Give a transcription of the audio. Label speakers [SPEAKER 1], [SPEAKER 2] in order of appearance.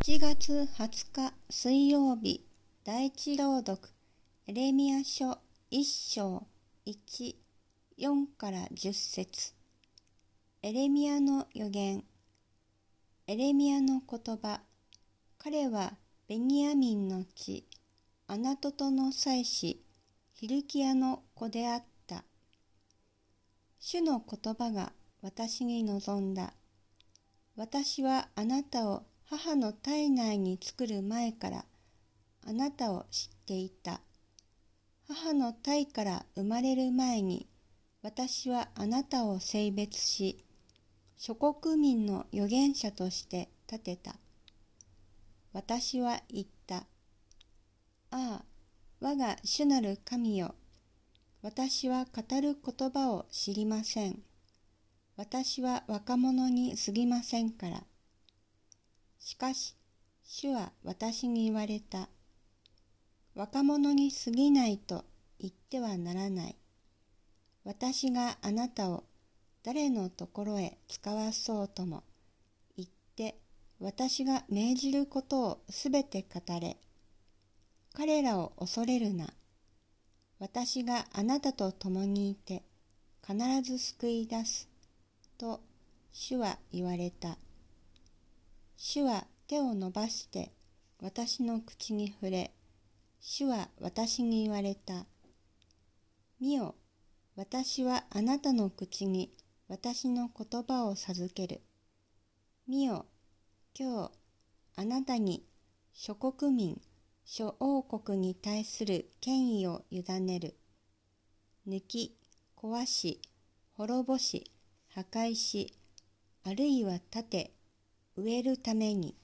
[SPEAKER 1] 7月20日水曜日第一朗読エレミア書1章1、4から10節。エレミアの予言エレミアの言葉。彼はベニヤミンの地アナトトの妻子ヒルキアの子であった。主の言葉が私に望んだ。私はあなたを母の体内に作る前からあなたを知っていた。母の体から生まれる前に私はあなたを性別し、諸国民の預言者として立てた。私は言った。ああ、我が主なる神よ。私は語る言葉を知りません。私は若者に過ぎませんから。しかし、主は私に言われた。若者に過ぎないと言ってはならない。私があなたを誰のところへ使わそうとも、言って私が命じることをすべて語れ。彼らを恐れるな。私があなたと共にいて必ず救い出す。と主は言われた。主は手を伸ばして私の口に触れ、主は私に言われた。見よ、私はあなたの口に私の言葉を授ける。見よ、今日、あなたに諸国民、諸王国に対する権威を委ねる。抜き、壊し、滅ぼし、破壊し、あるいは立て、植えるために。